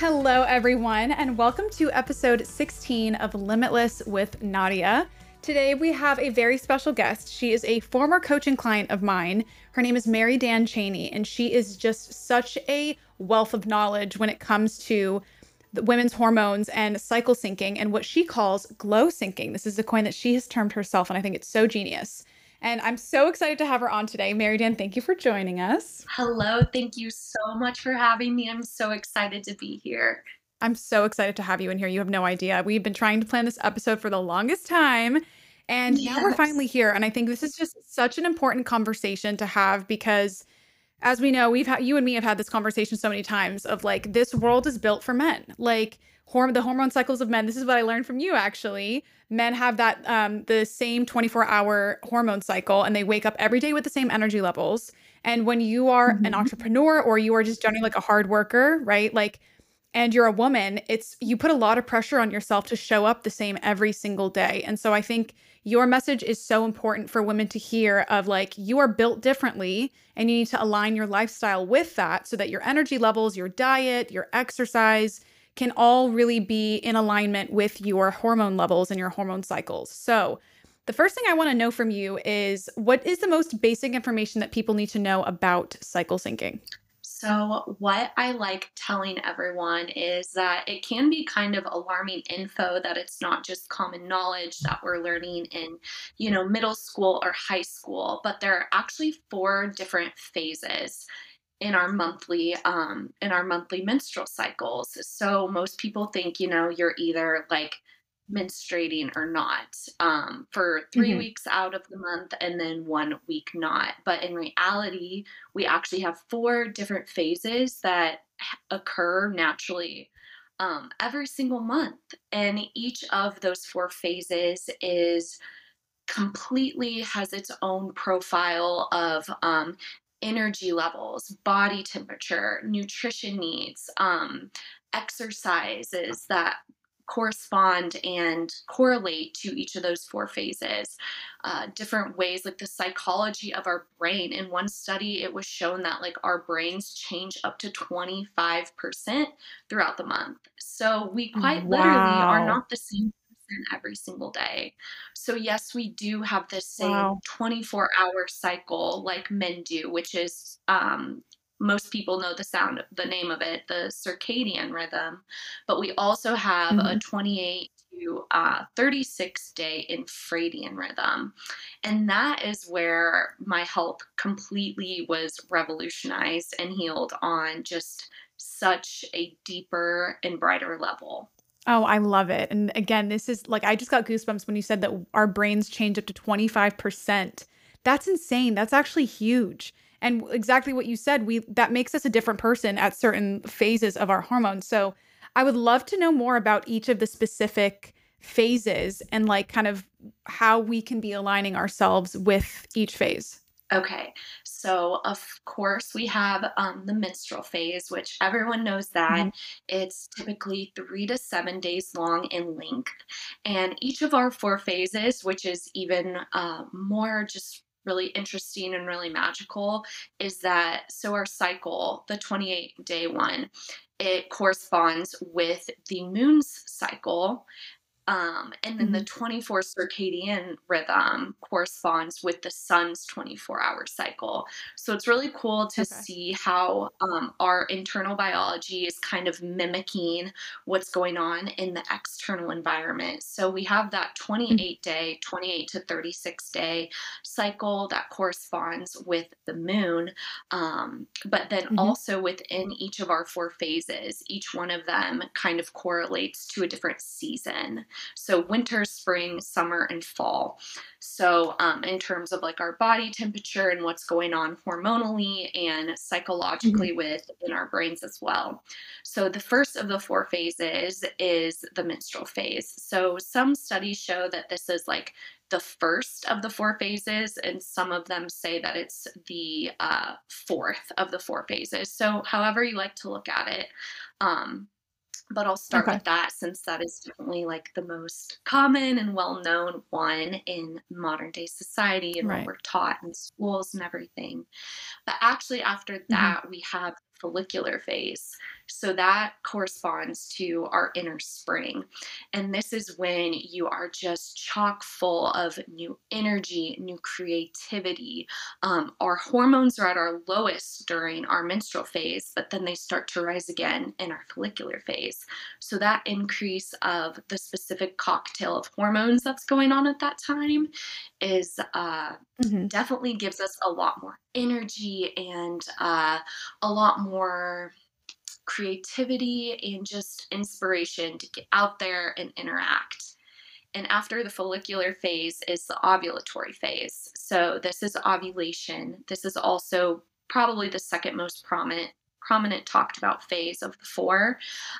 Hello, everyone, and welcome to episode 16 of Limitless with Nadia. Today, we have a very special guest. She is a former coaching client of mine. Her name is Maridan Chaney, and she is just such a wealth of knowledge when it comes to women's hormones and cycle syncing and what she calls glow syncing. This is a coin that she has termed herself, and I think it's so genius. And I'm so excited to have her on today. Maridan, thank you for joining us. Hello. Thank you so much for having me. I'm so excited to be here. I'm so excited to have you in here. You have no idea. We've been trying to plan this episode for the longest time. And yes. now we're finally here. And I think this is just such an important conversation to have because as we know, we've had you and me have had this conversation so many times of like this world is built for men. Like horm- the hormone cycles of men. This is what I learned from you actually. Men have that um the same 24-hour hormone cycle and they wake up every day with the same energy levels. And when you are mm-hmm. an entrepreneur or you are just generally like a hard worker, right? Like and you're a woman, it's you put a lot of pressure on yourself to show up the same every single day. And so I think your message is so important for women to hear of like you are built differently and you need to align your lifestyle with that so that your energy levels, your diet, your exercise can all really be in alignment with your hormone levels and your hormone cycles. So, the first thing I want to know from you is what is the most basic information that people need to know about cycle syncing? So, what I like telling everyone is that it can be kind of alarming info that it's not just common knowledge that we're learning in, you know, middle school or high school, but there are actually four different phases in our monthly um in our monthly menstrual cycles. So most people think, you know, you're either like menstruating or not um, for 3 mm-hmm. weeks out of the month and then one week not. But in reality, we actually have four different phases that occur naturally um, every single month. And each of those four phases is completely has its own profile of um, energy levels, body temperature, nutrition needs, um, exercises that correspond and correlate to each of those four phases. Uh, different ways, like the psychology of our brain. In one study, it was shown that like our brains change up to 25% throughout the month. So we quite wow. literally are not the same every single day. So, yes, we do have this same wow. 24 hour cycle like men do, which is um, most people know the sound the name of it the circadian rhythm but we also have mm-hmm. a 28 to uh, 36 day infradian rhythm and that is where my health completely was revolutionized and healed on just such a deeper and brighter level Oh, I love it. And again, this is like I just got goosebumps when you said that our brains change up to 25%. That's insane. That's actually huge and exactly what you said we that makes us a different person at certain phases of our hormones so i would love to know more about each of the specific phases and like kind of how we can be aligning ourselves with each phase Okay, so of course we have um, the menstrual phase, which everyone knows that mm-hmm. it's typically three to seven days long in length. And each of our four phases, which is even uh, more just really interesting and really magical is that so our cycle, the 28 day one, it corresponds with the moon's cycle um, and then mm-hmm. the 24 circadian rhythm corresponds with the sun's 24 hour cycle. So it's really cool to okay. see how um, our internal biology is kind of mimicking what's going on in the external environment. So we have that mm. 28 day, 28 to 36 day cycle that corresponds with the moon. Um, but then mm-hmm. also within each of our four phases, each one of them kind of correlates to a different season. So winter, spring, summer, and fall. So um, in terms of like our body temperature and what's going on hormonally and psychologically mm-hmm. with in our brains as well. So the first of the four phases is the menstrual phase. So some studies show that this is like the first of the four phases, and some of them say that it's the uh, fourth of the four phases. So, however you like to look at it, um, but I'll start okay. with that since that is definitely like the most common and well known one in modern day society and right. what we're taught in schools and everything. But actually, after mm-hmm. that, mm-hmm. we have follicular phase. So that corresponds to our inner spring. And this is when you are just chock full of new energy, new creativity. Um, our hormones are at our lowest during our menstrual phase, but then they start to rise again in our follicular phase. So that increase of the specific cocktail of hormones that's going on at that time is uh, Mhm. definitely gives us a lot more energy and uh, a lot more creativity and just inspiration to get out there and interact. And after the follicular phase is the ovulatory phase. So this is ovulation. This is also probably the second most prominent prominent talked about phase of the four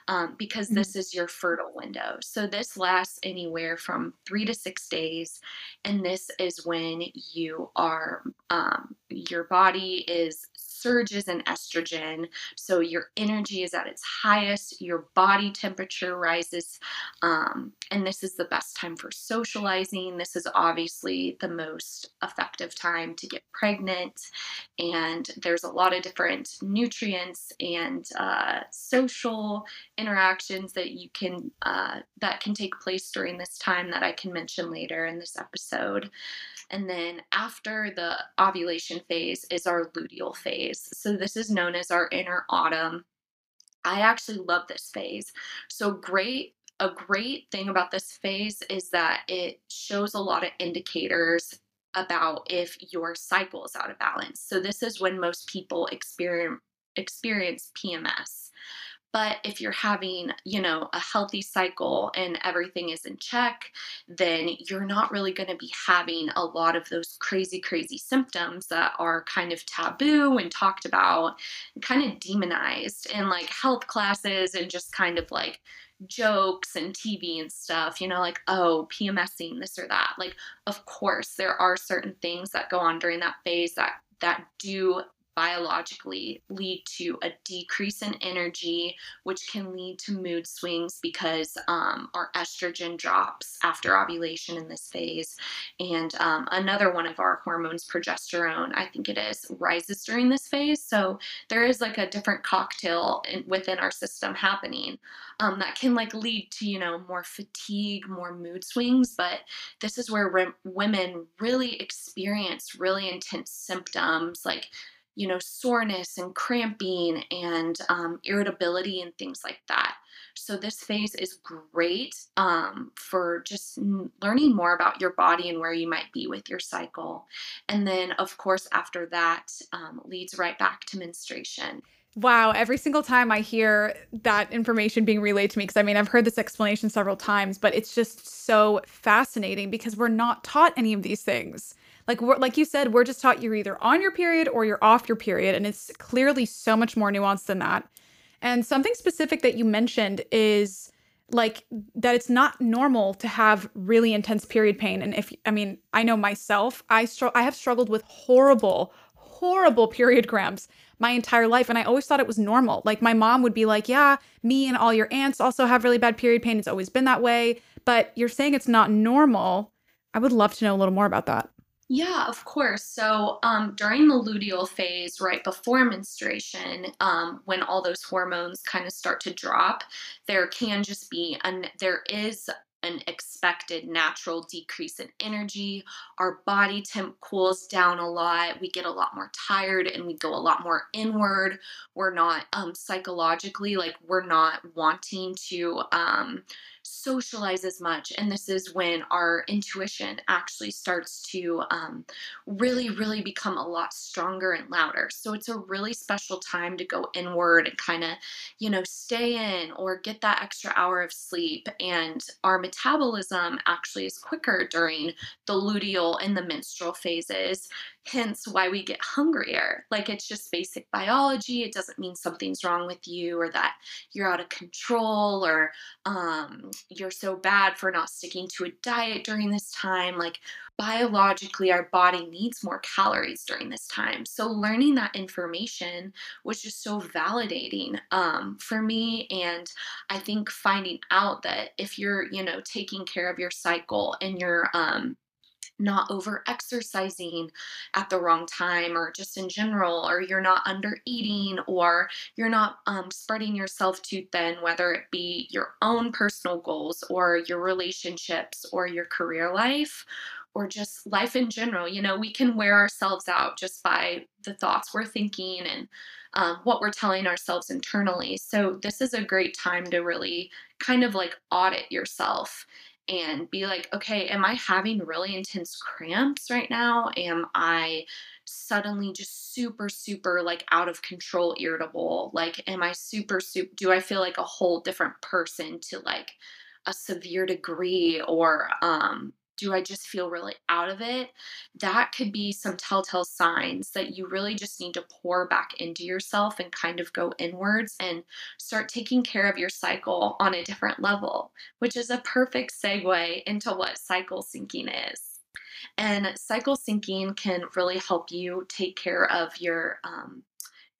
um, because Mhm. this is your fertile window. So this lasts anywhere from three to six days, and this is when you are um, your body is surges in estrogen, so your energy is at its highest, your body temperature rises, um, and this is the best time for socializing. This is obviously the most effective time to get pregnant and there's a lot of different nutrients and uh, social interactions that you can uh, that can take place during this time that I can mention later in this episode. And then after the ovulation phase is our luteal phase. So this is known as our inner autumn. I actually love this phase. So great a great thing about this phase is that it shows a lot of indicators about if your cycle is out of balance. So this is when most people experience experience PMS. But if you're having, you know, a healthy cycle and everything is in check, then you're not really going to be having a lot of those crazy, crazy symptoms that are kind of taboo and talked about and kind of demonized in like health classes and just kind of like jokes and TV and stuff, you know, like, oh, PMSing, this or that. Like, of course, there are certain things that go on during that phase that that do biologically lead to a decrease in energy, which can lead to mood swings because um, our estrogen drops after ovulation in this phase. And um, another one of our hormones, progesterone, I think it is, rises during this phase. So there is like a different cocktail in, within our system happening um, that can like lead to, you know, more fatigue, more mood swings. But this is where re- women really experience really intense symptoms like you know, soreness and cramping and um, irritability and things like that. So, this phase is great um, for just learning more about your body and where you might be with your cycle. And then, of course, after that um, leads right back to menstruation. Wow, every single time I hear that information being relayed to me, because I mean, I've heard this explanation several times, but it's just so fascinating because we're not taught any of these things. Like like you said, we're just taught you're either on your period or you're off your period, and it's clearly so much more nuanced than that. And something specific that you mentioned is like that it's not normal to have really intense period pain. And if I mean, I know myself, I str- I have struggled with horrible, horrible period cramps my entire life, and I always thought it was normal. Like my mom would be like, "Yeah, me and all your aunts also have really bad period pain. It's always been that way." But you're saying it's not normal. I would love to know a little more about that. Yeah, of course. So um, during the luteal phase, right before menstruation, um, when all those hormones kind of start to drop, there can just be and there is an expected natural decrease in energy. Our body temp cools down a lot. We get a lot more tired and we go a lot more inward. We're not um, psychologically like we're not wanting to um, socialize as much. And this is when our intuition actually starts to um, really, really become a lot stronger and louder. So it's a really special time to go inward and kind of, you know, stay in or get that extra hour of sleep. And our metabolism actually is quicker during the luteal and the menstrual phases hence why we get hungrier. Like it's just basic biology. It doesn't mean something's wrong with you or that you're out of control or um, you're so bad for not sticking to a diet during this time. Like biologically, our body needs more calories during this time. So learning that information was just so validating um, for me. And I think finding out that if you're, you know, taking care of your cycle and you're, um, not over exercising at the wrong time or just in general or you're not under eating or you're not um, spreading yourself too thin whether it be your own personal goals or your relationships or your career life or just life in general. You know we can wear ourselves out just by the thoughts we're thinking and um, what we're telling ourselves internally. So this is a great time to really kind of like audit yourself and be like, okay, am I having really intense cramps right now? Am I suddenly just super, super like out of control, irritable? Like, am I super, super, do I feel like a whole different person to like a severe degree? Or um, do I just feel really out of it? That could be some telltale signs that you really just need to pour back into yourself and kind of go inwards and start taking care of your cycle on a different level, which is a perfect segue into what cycle syncing is. And cycle syncing can really help you take care of your um,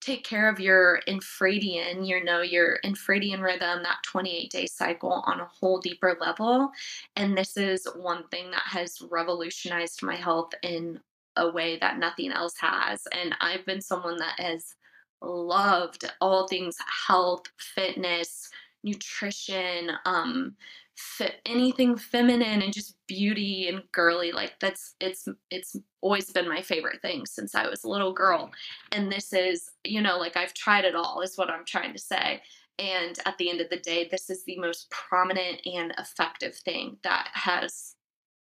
take care of your infradian, you know, your infradian rhythm, that 28 day cycle on a whole deeper level. And this is one thing that has revolutionized my health in a way that nothing else has. And I've been someone that has loved all things health, fitness, nutrition, um, fit anything feminine and just beauty and girly like that's it's it's always been my favorite thing since I was a little girl. And this is you know like I've tried it all is what I'm trying to say. And at the end of the day this is the most prominent and effective thing that has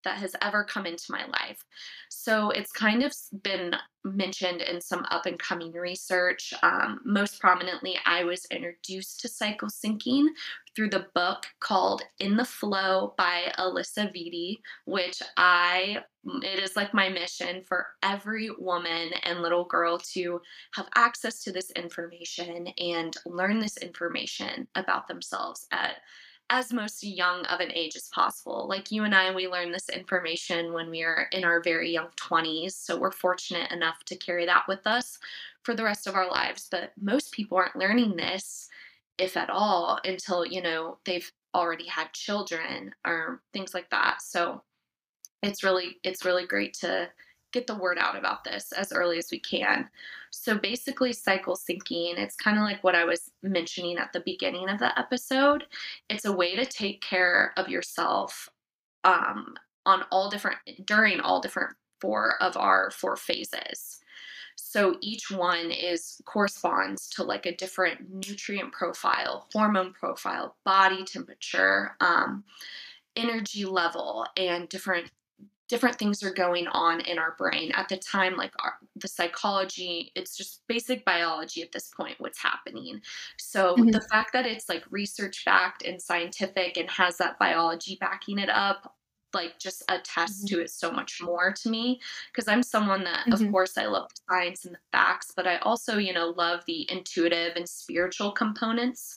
that has ever come into my life. So it's kind of been mentioned in some up and coming research. Um, most prominently, I was introduced to cycle syncing through the book called In the FLO by Alisa Vitti, which I it is like my mission for every woman and little girl to have access to this information and learn this information about themselves at as most young of an age as possible. Like you and I, we learn this information when we are in our very young 20s. So we're fortunate enough to carry that with us for the rest of our lives. But most people aren't learning this, if at all, until, you know, they've already had children or things like that. So it's really, it's really great to get the word out about this as early as we can. So basically, cycle syncing, it's kind of like what I was mentioning at the beginning of the episode. It's a way to take care of yourself um, on all different, during all different four of our four phases. So each one is corresponds to like a different nutrient profile, hormone profile, body temperature, um, energy level, and different different things are going on in our brain at the time like our, the psychology it's just basic biology at this point what's happening so mm-hmm. the fact that it's like research backed and scientific and has that biology backing it up like just attests mm-hmm. to it so much more to me because i'm someone that mm-hmm. of course i love the science and the facts but i also you know love the intuitive and spiritual components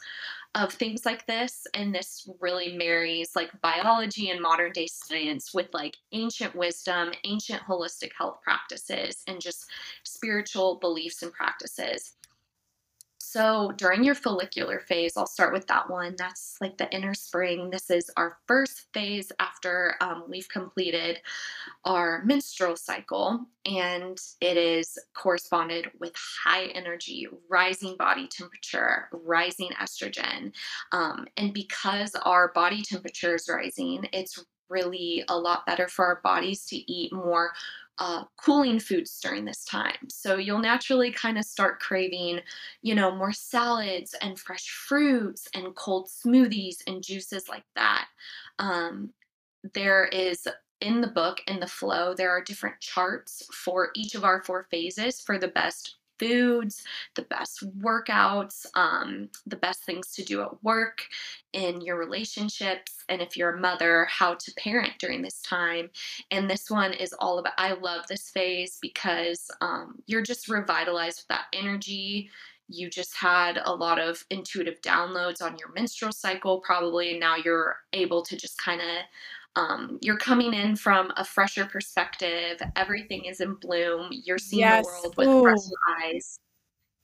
of things like this and this really marries like biology and modern day science with like ancient wisdom ancient holistic health practices and just spiritual beliefs and practices so during your follicular phase, I'll start with that one. That's like the inner spring. This is our first phase after um, we've completed our menstrual cycle, and it is corresponded with high energy, rising body temperature, rising estrogen. Um, and because our body temperature is rising, it's really a lot better for our bodies to eat more uh, cooling foods during this time. So you'll naturally kind of start craving, you know, more salads and fresh fruits and cold smoothies and juices like that. Um, there is in the book, In the FLO, there are different charts for each of our four phases for the best foods, the best workouts, um, the best things to do at work, in your relationships, and if you're a mother, how to parent during this time. And this one is all about, I love this phase because um, you're just revitalized with that energy you just had a lot of intuitive downloads on your menstrual cycle probably and now you're able to just kind of um, you're coming in from a fresher perspective. Everything is in bloom. You're seeing yes. the world with Ooh. fresh eyes.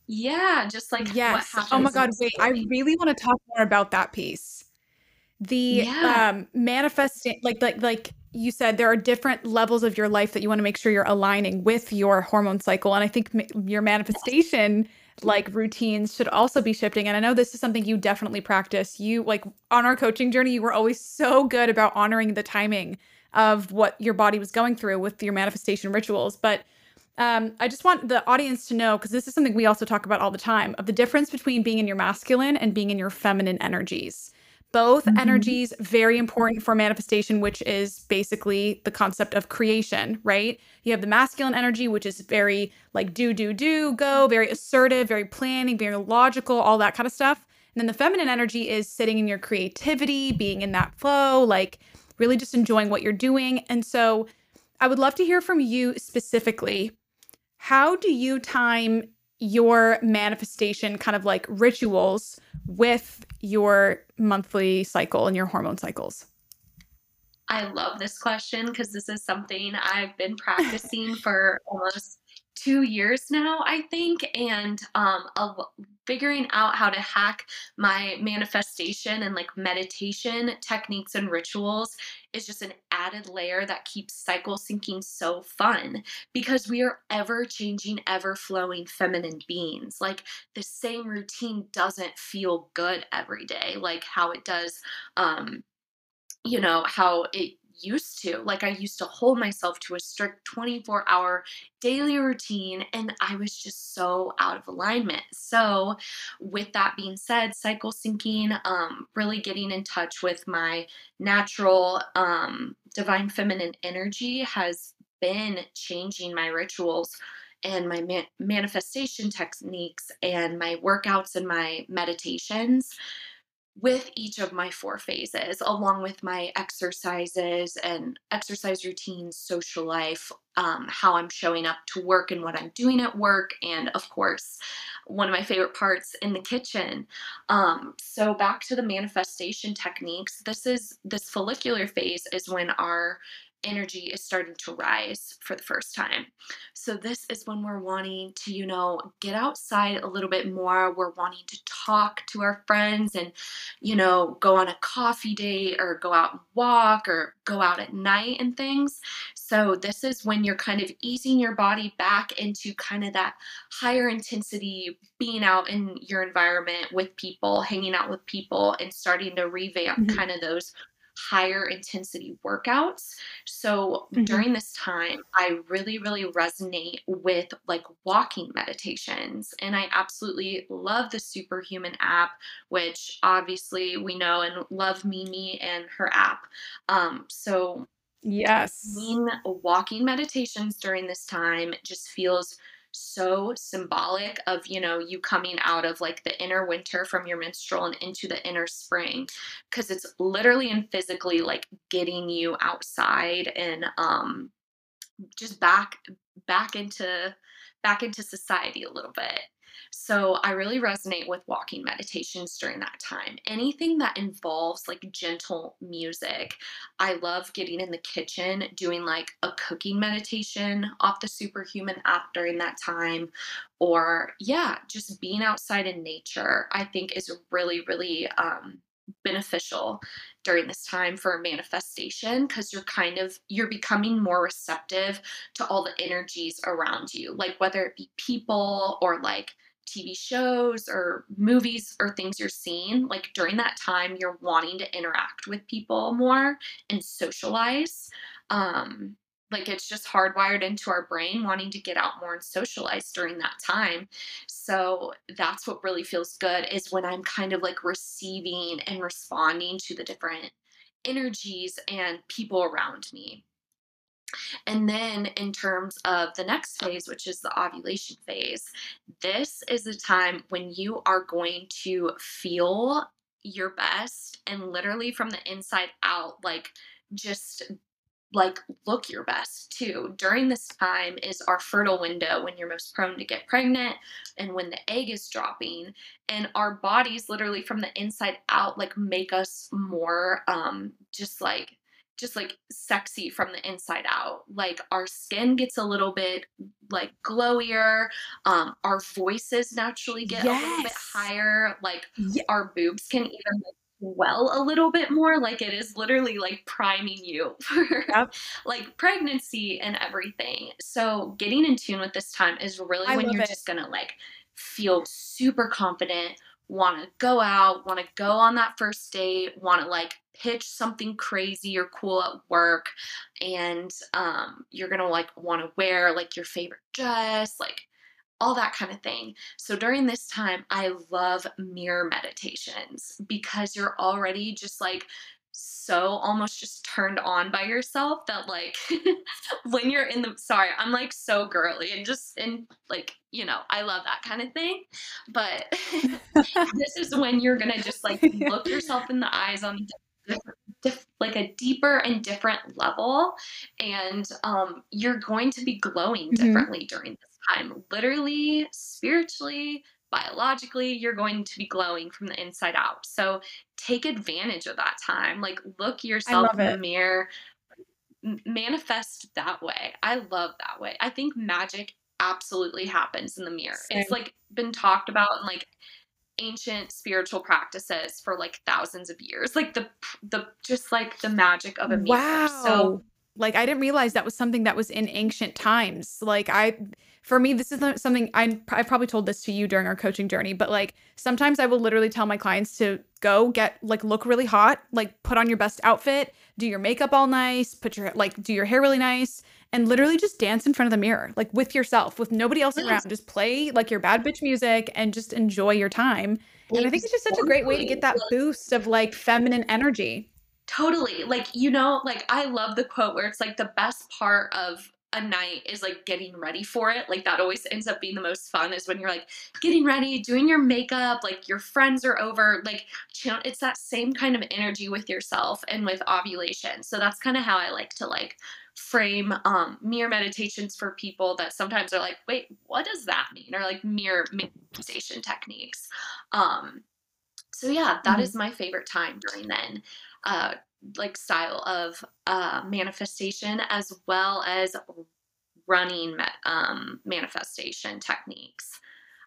Yeah, just like yes. oh my God, wait! I really want to talk more about that piece. The yeah. um, manifesting, like like like you said there are different levels of your life that you want to make sure you're aligning with your hormone cycle. And I think your manifestation like routines should also be shifting. And I know this is something you definitely practice. You like on our coaching journey, you were always so good about honoring the timing of what your body was going through with your manifestation rituals. But um, I just want the audience to know because this is something we also talk about all the time of the difference between being in your masculine and being in your feminine energies both mm-hmm. energies very important for manifestation which is basically the concept of creation right? You have the masculine energy which is very like do do do go very assertive very planning very logical all that kind of stuff. And then the feminine energy is sitting in your creativity being in that flow like really just enjoying what you're doing. And so i would love to hear from you specifically how do you time your manifestation kind of like rituals with your monthly cycle and your hormone cycles? I love this question because this is something I've been practicing for almost two years now, I think, and um, a, figuring out how to hack my manifestation and like meditation techniques and rituals is just an added layer that keeps cycle syncing so fun because we are ever changing, ever flowing feminine beings. Like the same routine doesn't feel good every day, like how it does. Um, you know how it used to. Like I used to hold myself to a strict 24 hour daily routine and I was just so out of alignment. So, with that being said, cycle syncing, um, really getting in touch with my natural um, divine feminine energy has been changing my rituals and my man- manifestation techniques and my workouts and my meditations with each of my four phases, along with my exercises and exercise routines, social life, um, how I'm showing up to work and what I'm doing at work, and of course, one of my favorite parts in the kitchen. Um, so, back to the manifestation techniques, this is this follicular phase is when our energy is starting to rise for the first time. So, this is when we're wanting to, you know, get outside a little bit more. We're wanting to talk to our friends and, you know, go on a coffee date or go out and walk or go out at night and things. So, this is when you're kind of easing your body back into kind of that higher intensity, being out in your environment with people, hanging out with people, and starting to revamp mm-hmm. kind of those higher intensity workouts. So mm-hmm. during this time, I really, really resonate with like walking meditations. And I absolutely love the Superhuman app, which obviously we know and love Mimi and her app. Um, so Yes. walking meditations during this time just feels so symbolic of you know you coming out of like the inner winter from your menstrual and into the inner spring because it's literally and physically like getting you outside and um just back back into back into society a little bit so I really resonate with walking meditations during that time. Anything that involves like gentle music. I love getting in the kitchen, doing like a cooking meditation off the Superhuman app during that time. Or, yeah, just being outside in nature, I think is really, really um, beneficial during this time for manifestation because you're kind of you're becoming more receptive to all the energies around you like whether it be people or like TV shows or movies or things you're seeing, like during that time, you're wanting to interact with people more and socialize. Um, like it's just hardwired into our brain wanting to get out more and socialize during that time. So that's what really feels good is when I'm kind of like receiving and responding to the different energies and people around me. And then, in terms of the next phase, which is the ovulation phase, this is the time when you are going to feel your best and literally from the inside out, like just like look your best too. During this time is our fertile window when you're most prone to get pregnant and when the egg is dropping and our bodies literally from the inside out like make us more um just like just like sexy from the inside out. Like our skin gets a little bit like glowier. Um, our voices naturally get yes. a little bit higher. Like yeah. our boobs can even like, well a little bit more. Like it is literally like priming you for Yep. like pregnancy and everything. So getting in tune with this time is really I when you're it. just gonna like feel super confident, want to go out, want to go on that first date, want to like pitch something crazy or cool at work, and um, you're gonna like want to wear like your favorite dress, like all that kind of thing. So during this time, I love mirror meditations because you're already just like so almost just turned on by yourself that like when you're in the sorry, I'm like so girly and just and like, you know, I love that kind of thing. But this is when you're gonna just like look yourself in the eyes on a different, diff, like a deeper and different level, and um, you're going to be glowing Mhm. differently during this time. Literally, spiritually, biologically, you're going to be glowing from the inside out. So take advantage of that time. Like look yourself in the it. mirror, manifest that way. I love that way. I think magic absolutely happens in the mirror. It's like been talked about in like ancient spiritual practices for like thousands of years. Like the the just like the magic of a mirror. So Wow. Like, I didn't realize that was something that was in ancient times. Like, I for me, this is not something I I probably told this to you during our coaching journey, but, like, sometimes I will literally tell my clients to go get like, look really hot, like, put on your best outfit, do your makeup all nice, put your like, do your hair really nice, and literally just dance in front of the mirror, like, with yourself, with nobody else around. Just play, like, your bad bitch music and just enjoy your time. And I think it's just such a great way to get that boost of, like, feminine energy. Totally. Like, you know, like I love the quote where it's like the best part of a night is like getting ready for it. Like that always ends up being the most fun is when you're like getting ready, doing your makeup, like your friends are over, like it's that same kind of energy with yourself and with ovulation. So that's kind of how I like to like frame um mirror meditations for people that sometimes are like, "Wait, what does that mean?" or like mirror meditation techniques. Um so yeah, that Mhm. is my favorite time during then. Uh, like style of uh, manifestation as well as running um, manifestation techniques.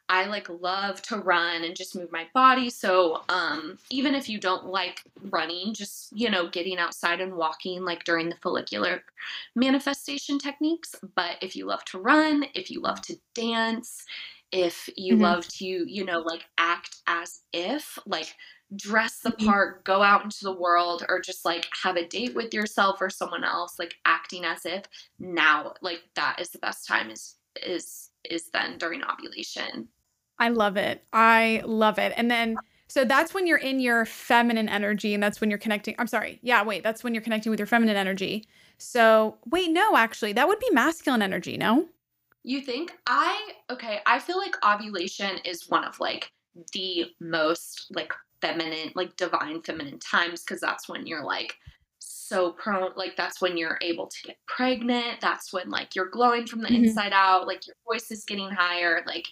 I like love to run and just move my body. So um, even if you don't like running, just you know, getting outside and walking like during the follicular manifestation techniques. But if you love to run, if you love to dance, if you Mhm. love to, you know, like act as if, like dress the Mhm. part, go out into the world, or just like have a date with yourself or someone else, like acting as if now, like that is the best time is is is then during ovulation. I love it. I love it. And then so that's when you're in your feminine energy and that's when you're connecting I'm sorry. Yeah, wait, that's when you're connecting with your feminine energy. So, wait, no, actually, that would be masculine energy, no? You think I okay, I feel like ovulation is one of like the most like feminine, like divine feminine times because that's when you're like so prone like that's when you're able to get pregnant. That's when like you're glowing from the Mhm. inside out, like your voice is getting higher, like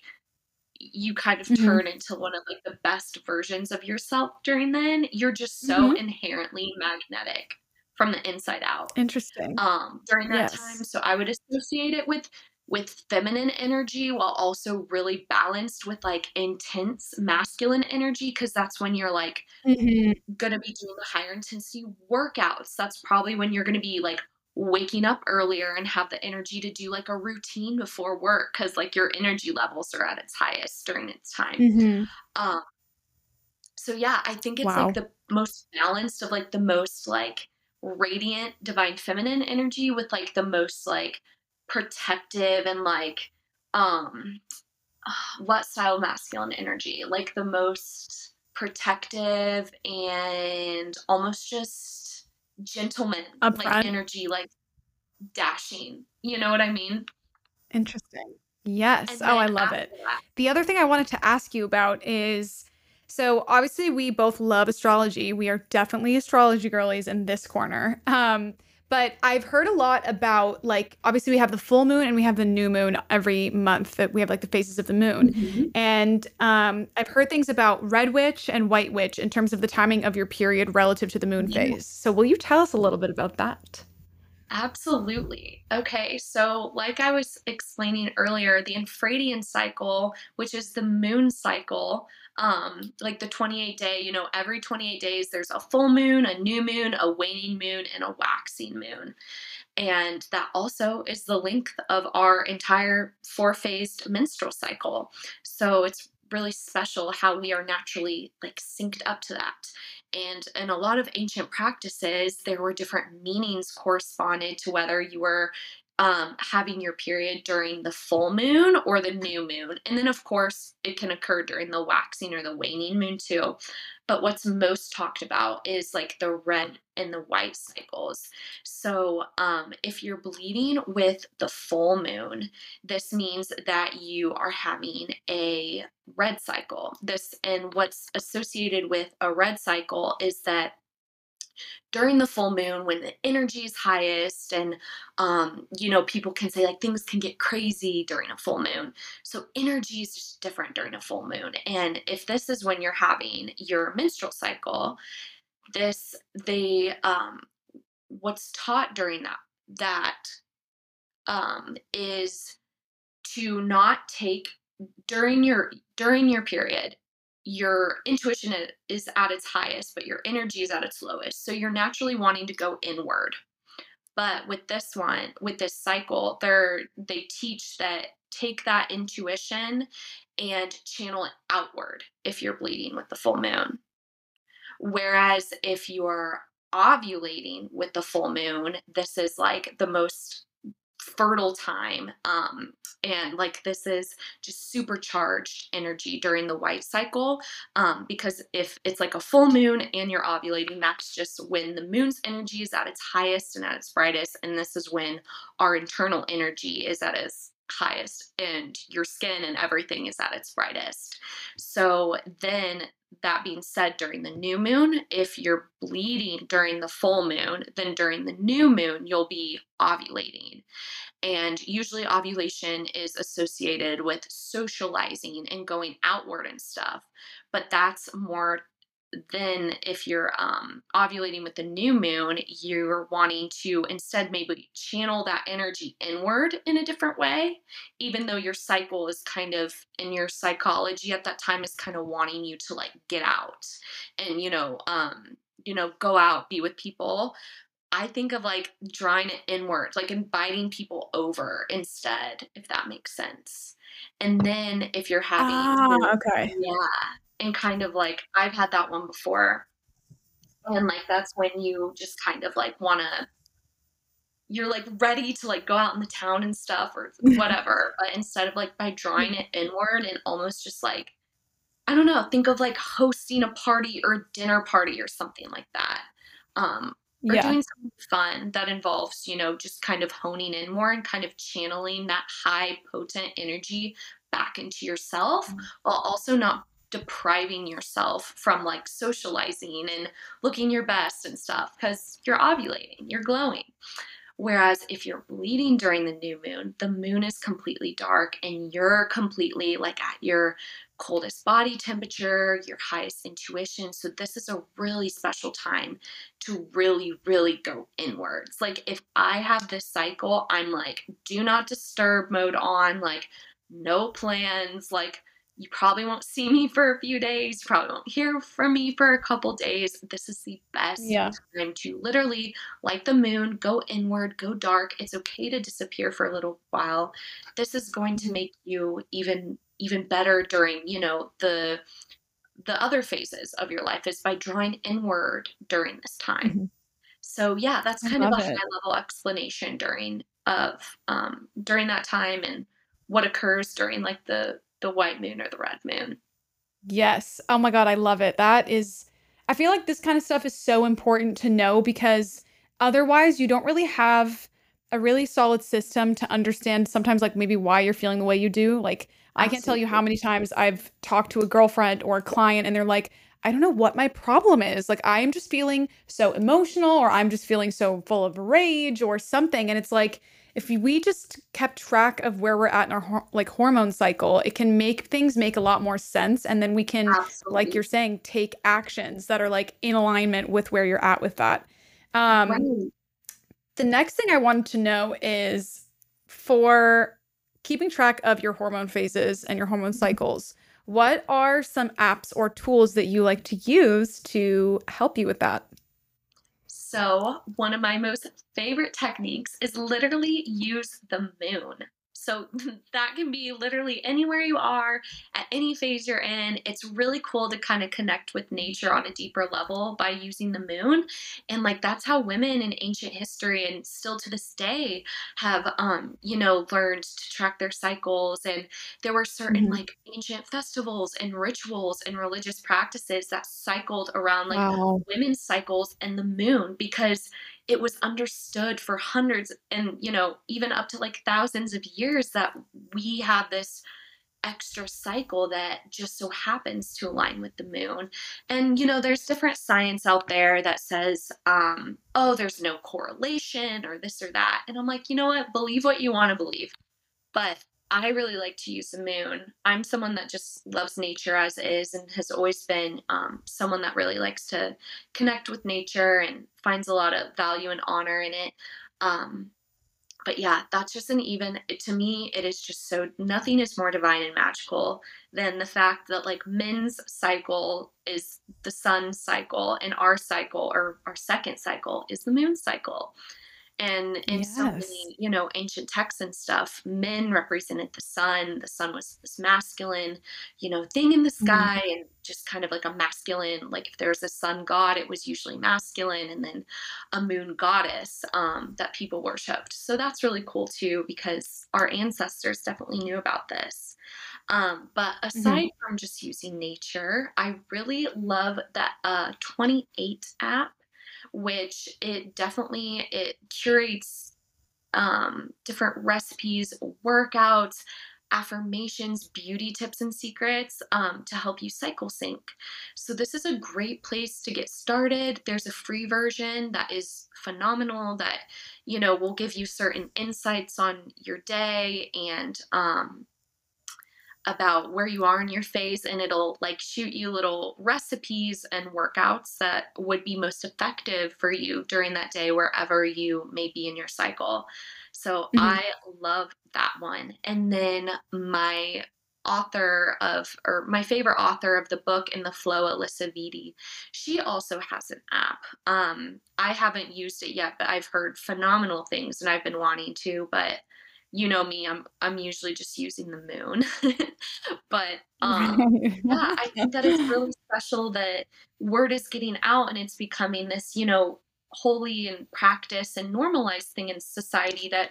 you kind of Mhm. turn into one of like the best versions of yourself during then. You're just so Mhm. inherently magnetic from the inside out Interesting. um, during that time. So I would associate it with with feminine energy while also really balanced with like intense masculine energy because that's when you're like Mhm. gonna be doing the higher intensity workouts. That's probably when you're gonna be like waking up earlier and have the energy to do like a routine before work because like your energy levels are at its highest during its time. Mhm. Um, so yeah, I think it's like the most balanced of like the most like radiant divine feminine energy with like the most like protective and like um what style masculine energy? Like the most protective and almost just gentleman like energy, like dashing. You know what I mean? Interesting. Yes. Oh, I love it. that, The other thing I wanted to ask you about is so obviously we both love astrology. We are definitely astrology girlies in this corner. Um, but I've heard a lot about like obviously we have the full moon and we have the new moon every month that we have like the phases of the moon. Mhm. And um, I've heard things about red witch and white witch in terms of the timing of your period relative to the moon Yeah. phase. So will you tell us a little bit about that? Absolutely. Okay, so like I was explaining earlier, the infradian cycle, which is the moon cycle, um, like the 28 day, you know, every 28 days there's a full moon, a new moon, a waning moon, and a waxing moon. And that also is the length of our entire four phased menstrual cycle. So it's really special how we are naturally like synced up to that. And in a lot of ancient practices, there were different meanings corresponded to whether you were um, having your period during the full moon or the new moon. And then, of course, it can occur during the waxing or the waning moon too. But what's most talked about is like the red and the white cycles. So, um, if you're bleeding with the full moon, this means that you are having a red cycle. This and what's associated with a red cycle is that during the full moon when the energy is highest and um, you know people can say like things can get crazy during a full moon. So energy is just different during a full moon. And if this is when you're having your menstrual cycle this they um, what's taught during that that um, is to not take during your during your period your intuition is at its highest, but your energy is at its lowest. So you're naturally wanting to go inward. But with this one, with this cycle, they're they teach that take that intuition and channel it outward if you're bleeding with the full moon. Whereas if you're ovulating with the full moon, this is like the most fertile time um, and like this is just supercharged energy during the white cycle um, because if it's like a full moon and you're ovulating that's just when the moon's energy is at its highest and at its brightest and this is when our internal energy is at its highest and your skin and everything is at its brightest. So then that being said, during the new moon, if you're bleeding during the full moon, then during the new moon, you'll be ovulating. And usually, ovulation is associated with socializing and going outward and stuff. But that's more then if you're um, ovulating with the new moon, you're wanting to instead maybe channel that energy inward in a different way, even though your cycle is kind of in your psychology at that time is kind of wanting you to like get out and you know, um, you know, go out, be with people. I think of like drawing it inward, like inviting people over instead, if that makes sense. And then if you're having, Ah, okay. yeah, and kind of like I've had that one before. And like that's when you just kind of like want to you're like ready to like go out in the town and stuff or whatever, but instead of like by drawing it inward and almost just like I don't know, think of like hosting a party or a dinner party or something like that. Um or Yeah. doing something fun that involves, you know, just kind of honing in more and kind of channeling that high potent energy back into yourself Mm. while also not depriving yourself from like socializing and looking your best and stuff because you're ovulating, you're glowing. Whereas if you're bleeding during the new moon, the moon is completely dark and you're completely like at your coldest body temperature, your highest intuition. So, this is a really special time to really, really go inwards. Like, if I have this cycle, I'm like, do not disturb mode on, like, no plans, like, you probably won't see me for a few days. You probably won't hear from me for a couple days. This is the best Yeah. time to literally, like the moon, go inward, go dark. It's okay to disappear for a little while. This is going to make you even even better during, you know, the the other phases of your life is by drawing inward during this time. Mhm. So yeah, that's kind of a love high level explanation during of um, during that time and what occurs during like the the white moon or the red moon. Yes. Oh my god, I love it. That is I feel like this kind of stuff is so important to know because otherwise you don't really have a really solid system to understand sometimes like maybe why you're feeling the way you do. Like I can't tell you how many times I've talked to a girlfriend or a client and they're like, I don't know what my problem is. Like I am just feeling so emotional or I'm just feeling so full of rage or something. And it's like if we just kept track of where we're at in our like hormone cycle, it can make things make a lot more sense and then we can like you're saying take actions that are like in alignment with where you're at with that. Um Right. the next thing I wanted to know is for keeping track of your hormone phases and your hormone cycles, What are some apps or tools that you like to use to help you with that? So, one of my most favorite techniques is literally use the moon. So, that can be literally anywhere you are, at any phase you're in. It's really cool to kind of connect with nature on a deeper level by using the moon. And like that's how women in ancient history and still to this day have um, you know, learned to track their cycles and there were certain Mhm. like ancient festivals and rituals and religious practices that cycled around like Wow. women's cycles and the moon because it was understood for hundreds and you know even up to like thousands of years that we have this extra cycle that just so happens to align with the moon. And you know there's different science out there that says um oh there's no correlation or this or that. And i'm like you know what? Believe what you want to believe. But I really like to use the moon. I'm someone that just loves nature as is and has always been um, someone that really likes to connect with nature and finds a lot of value and honor in it. Um, but yeah, that's just an even, to me, it is just so, nothing is more divine and magical than the fact that like men's cycle is the sun cycle and our cycle or our second cycle is the moon cycle. And in so many, you know, ancient texts and stuff, men represented the sun. The sun was this masculine, you know, thing in the Mhm. sky and just kind of like a masculine, like if there's a sun god, it was usually masculine, and then a moon goddess um, that people worshipped. So that's really cool too, because our ancestors definitely knew about this. Um, but Mhm. aside from just using nature, I really love that uh, 28 app which it definitely it curates um, different recipes, workouts, affirmations, beauty tips and secrets um, to help you cycle sync. So this is a great place to get started. There's a free version that is phenomenal that you know will give you certain insights on your day and um, about where you are in your phase and it'll like shoot you little recipes and workouts that would be most effective for you during that day wherever you may be in your cycle. So Mhm. I love that one. And then my author of or my favorite author of the book In the FLO Alisa Vitti, she also has an app um i haven't used it yet but i've heard phenomenal things and i've been wanting to but you know me, I'm I'm usually just using the moon. but um Right. yeah, I think that it's really special that word is getting out and it's becoming this, you know, holy and practice and normalized thing in society that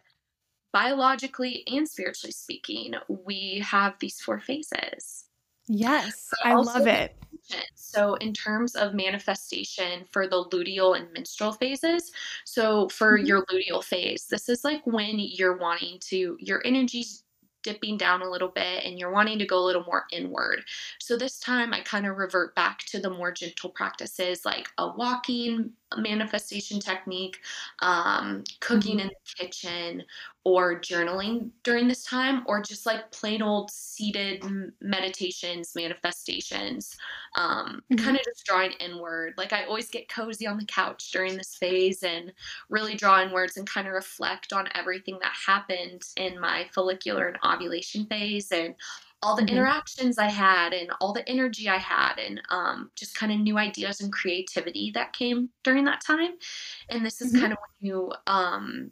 biologically and spiritually speaking, we have these four phases. Yes, I also love it. So, in terms of manifestation for the luteal and menstrual phases, so for Mhm. your luteal phase, this is like when you're wanting to, your energy's dipping down a little bit and you're wanting to go a little more inward. So, this time I kind of revert back to the more gentle practices like a walking manifestation technique, um, cooking Mhm. in the kitchen, or journaling during this time, or just like plain old seated meditations, manifestations, um, Mhm. kind of just drawing inward. Like I always get cozy on the couch during this phase and really draw inwards and kind of reflect on everything that happened in my follicular and ovulation phase and all the Mhm. interactions I had and all the energy I had and um, just kind of new ideas and creativity that came during that time. And this is Mhm. kind of when you um,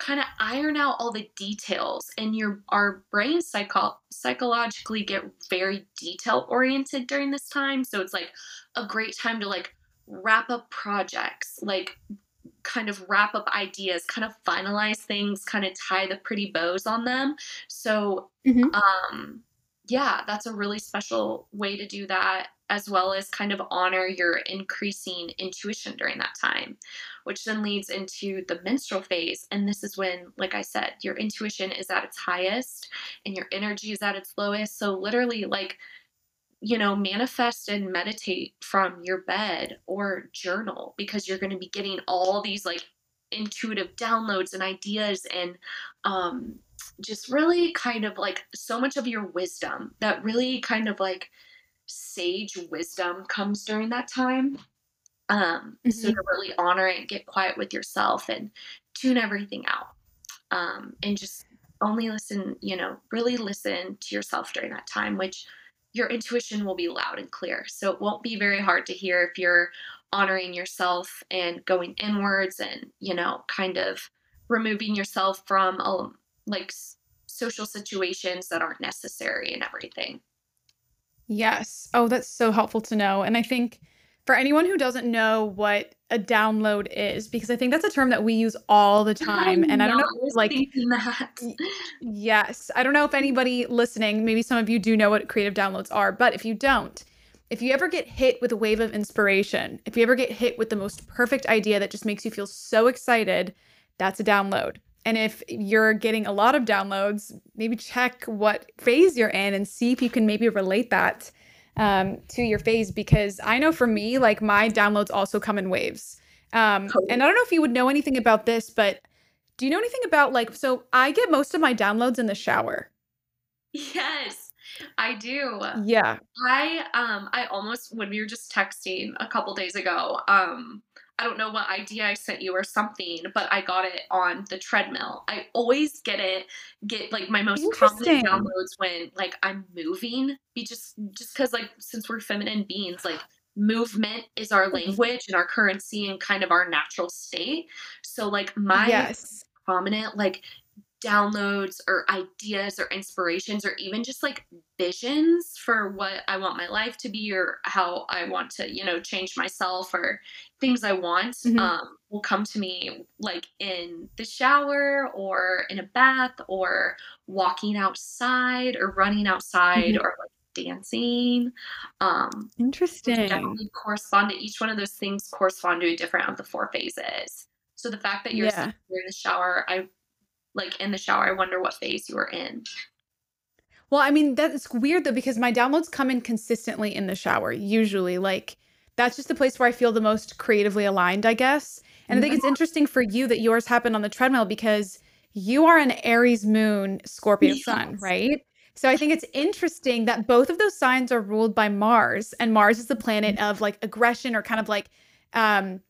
kind of iron out all the details and your our brains psycho- psychologically get very detail oriented during this time so it's like a great time to like wrap up projects like kind of wrap up ideas kind of finalize things kind of tie the pretty bows on them so Mhm. um yeah that's a really special way to do that as well as kind of honor your increasing intuition during that time which then leads into the menstrual phase. And this is when, like I said, your intuition is at its highest and your energy is at its lowest. So, literally, like, you know, manifest and meditate from your bed or journal because you're going to be getting all these like intuitive downloads and ideas and um, just really kind of like so much of your wisdom that really kind of like sage wisdom comes during that time um, so to really honor it and get quiet with yourself and tune everything out. Um, and just only listen, you know, really listen to yourself during that time, which your intuition will be loud and clear. So it won't be very hard to hear if you're honoring yourself and going inwards and, you know, kind of removing yourself from um, like social situations that aren't necessary and everything. Yes. Oh, that's so helpful to know. And I think for anyone who doesn't know what a download is, because I think that's a term that we use all the time. And I don't know, like, yes, I don't know if anybody listening, maybe some of you do know what creative downloads are, but if you don't, if you ever get hit with a wave of inspiration, if you ever get hit with the most perfect idea that just makes you feel so excited, that's a download. And if you're getting a lot of downloads, maybe check what phase you're in and see if you can maybe relate that um, to your phase. Because I know for me, like my downloads also come in waves. Um, and I don't know if you would know anything about this, but do you know anything about like, so I get most of my downloads in the shower. Yes, I do. Yeah. I um I almost when we were just texting a couple days ago, um I don't know what idea I sent you or something, but I got it on the treadmill. I always get it, get like my most common downloads when like I'm moving. Be just just because like since we're feminine beings, like movement is our mm-hmm. language and our currency and kind of our natural state. So like my yes. prominent like downloads or ideas or inspirations or even just like visions for what I want my life to be or how I want to, you know, change myself or things I want mm-hmm. um, will come to me like in the shower or in a bath or walking outside or running outside mm-hmm. or like dancing. Um, Interesting. Definitely correspond to each one of those things correspond to a different of the four phases. So the fact that you're yeah. in the shower, I like in the shower. I wonder what phase you were in. Well, I mean, that's weird though, because my downloads come in consistently in the shower, usually. Like, that's just the place where I feel the most creatively aligned, I guess. And I think it's interesting for you that yours happened on the treadmill because you are an Aries moon, Scorpio yes. sun, right? So I think it's interesting that both of those signs are ruled by Mars, and Mars is the planet mm-hmm. of like aggression or kind of like um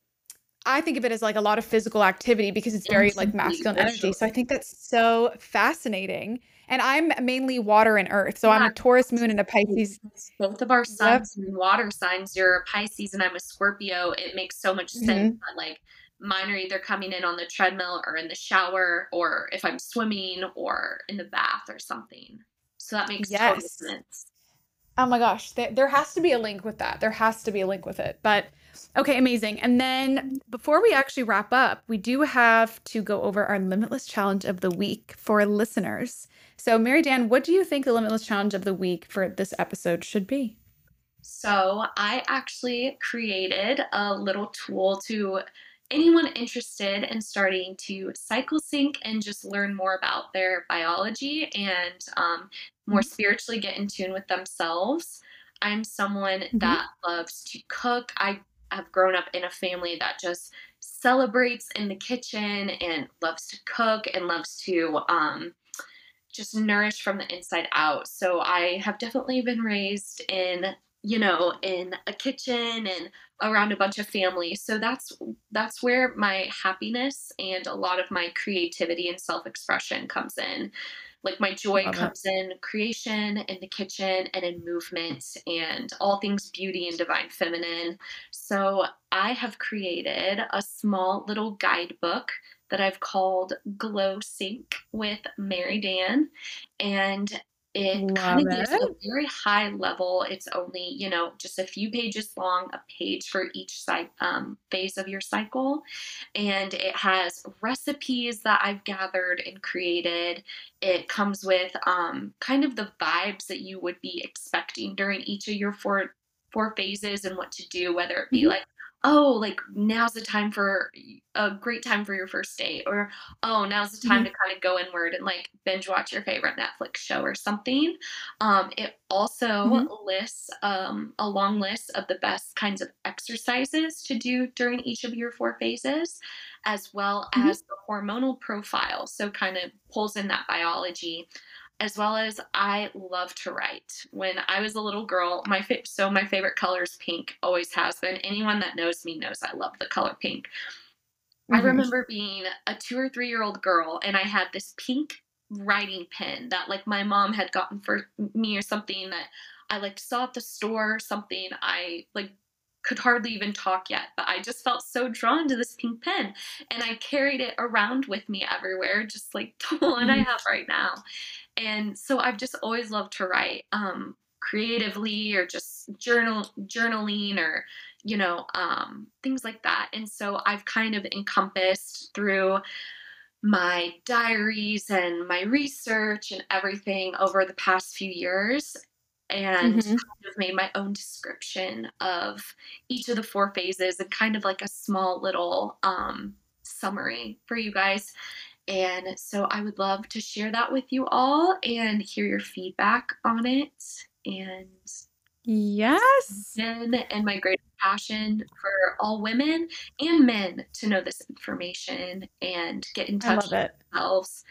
I think of it as like a lot of physical activity because it's very like masculine energy. So I think that's so fascinating. And I'm mainly water and earth. So yeah. I'm a Taurus moon and a Pisces. Both of our suns yep. and water signs. You're a Pisces and I'm a Scorpio. It makes so much sense mm-hmm. that like mine are either coming in on the treadmill or in the shower or if I'm swimming or in the bath or something. So that makes yes. total sense. Oh my gosh, there, there has to be a link with that. There has to be a link with it. But okay, amazing. And then before we actually wrap up, we do have to go over our limitless challenge of the week for listeners. So, Maridan, what do you think the limitless challenge of the week for this episode should be? So, I actually created a little tool to anyone interested in starting to cycle sync and just learn more about their biology and um, more mm-hmm. spiritually get in tune with themselves. I'm someone mm-hmm. that loves to cook. I have grown up in a family that just celebrates in the kitchen and loves to cook and loves to um, just nourish from the inside out. So I have definitely been raised in you know in a kitchen and around a bunch of family so that's that's where my happiness and a lot of my creativity and self-expression comes in like my joy Love comes it. in creation, in the kitchen, and in movement, and all things beauty and divine feminine. So I have created a small little guidebook that I've called Glow Sync with Maridan. And it kind of gives a very high level. It's only, you know, just a few pages long, a page for each um, phase of your cycle. And it has recipes that I've gathered and created. It comes with um, kind of the vibes that you would be expecting during each of your four four phases and what to do, whether it be mm-hmm. like oh, like now's the time for a great time for your first date, or oh, now's the time mm-hmm. to kind of go inward and like binge watch your favorite Netflix show or something. Um, it also mm-hmm. lists um, a long list of the best kinds of exercises to do during each of your four phases, as well mm-hmm. as the hormonal profile. So, kind of pulls in that biology as well as I love to write. When I was a little girl, my fa- so my favorite color is pink, always has been. Anyone that knows me knows I love the color pink. Mm-hmm. I remember being a two or three year old girl, and I had this pink writing pen that like my mom had gotten for me or something that I like saw at the store something I like could hardly even talk yet, but I just felt so drawn to this pink pen and I carried it around with me everywhere, just like the one I have right now. And so I've just always loved to write um, creatively or just journal journaling or you know um, things like that. And so I've kind of encompassed through my diaries and my research and everything over the past few years and Mhm. kind of made my own description of each of the four phases and kind of like a small little um, summary for you guys. And so I would love to share that with you all and hear your feedback on it. And Yes. then, and my great passion for all women and men to know this information and get in touch with it. themselves.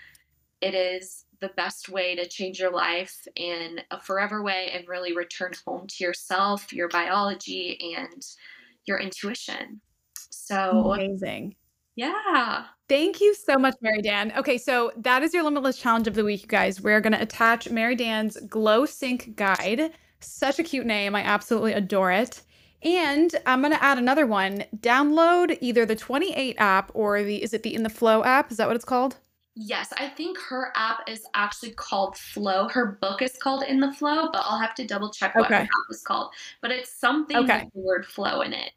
It is the best way to change your life in a forever way and really return home to yourself, your biology, and your intuition. So, Amazing. yeah. Thank you so much, Maridan. Okay, so that is your limitless challenge of the week, you guys. We're going to attach Maridan's Glow Sync Guide. Such a cute name. I absolutely adore it. And I'm going to add another one. Download either the 28 app or the, is it the In the FLO app? Is that what it's called? Yes, I think her app is actually called Flow. Her book is called In the FLO, but I'll have to double check what her app is called. But it's something Okay. with the word flow in it.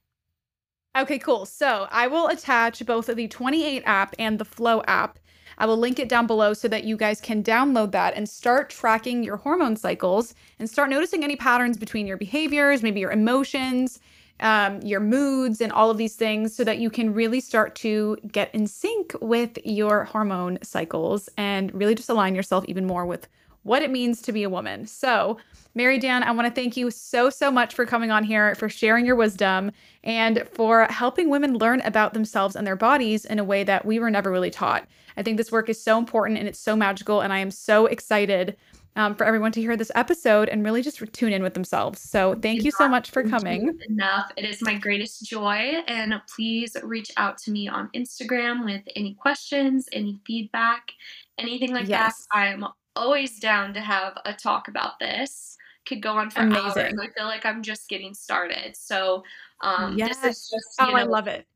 Okay, cool. So I will attach both of the 28 app and the Flow app. I will link it down below so that you guys can download that and start tracking your hormone cycles and start noticing any patterns between your behaviors, maybe your emotions, um, your moods, and all of these things so that you can really start to get in sync with your hormone cycles and really just align yourself even more with what it means to be a woman. So, Maridan, I want to thank you so, so much for coming on here, for sharing your wisdom, and for helping women learn about themselves and their bodies in a way that we were never really taught. I think this work is so important and it's so magical, and I am so excited um, for everyone to hear this episode and really just tune in with themselves. So, thank you so much for coming. Enough. It is my greatest joy. And please reach out to me on Instagram with any questions, any feedback, anything like Yes. that. I'm always down to have a talk about this. Could go on for hours. Amazing. I feel like I'm just getting started. So um, this is Yes. just, Oh, you I love it.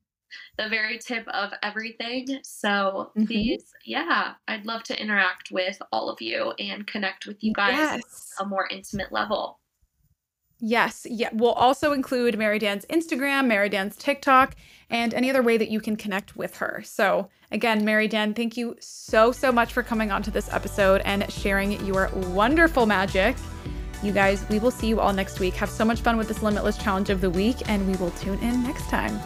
The very tip of everything. So Mhm. please, yeah, I'd love to interact with all of you and connect with you guys Yes. on a more intimate level. Yes. Yeah. We'll also include Maridan's Instagram, Maridan's TikTok, and any other way that you can connect with her. So, again, Maridan, thank you so, so much for coming onto this episode and sharing your wonderful magic. You guys, we will see you all next week. Have so much fun with this Limitless Challenge of the Week, and we will tune in next time.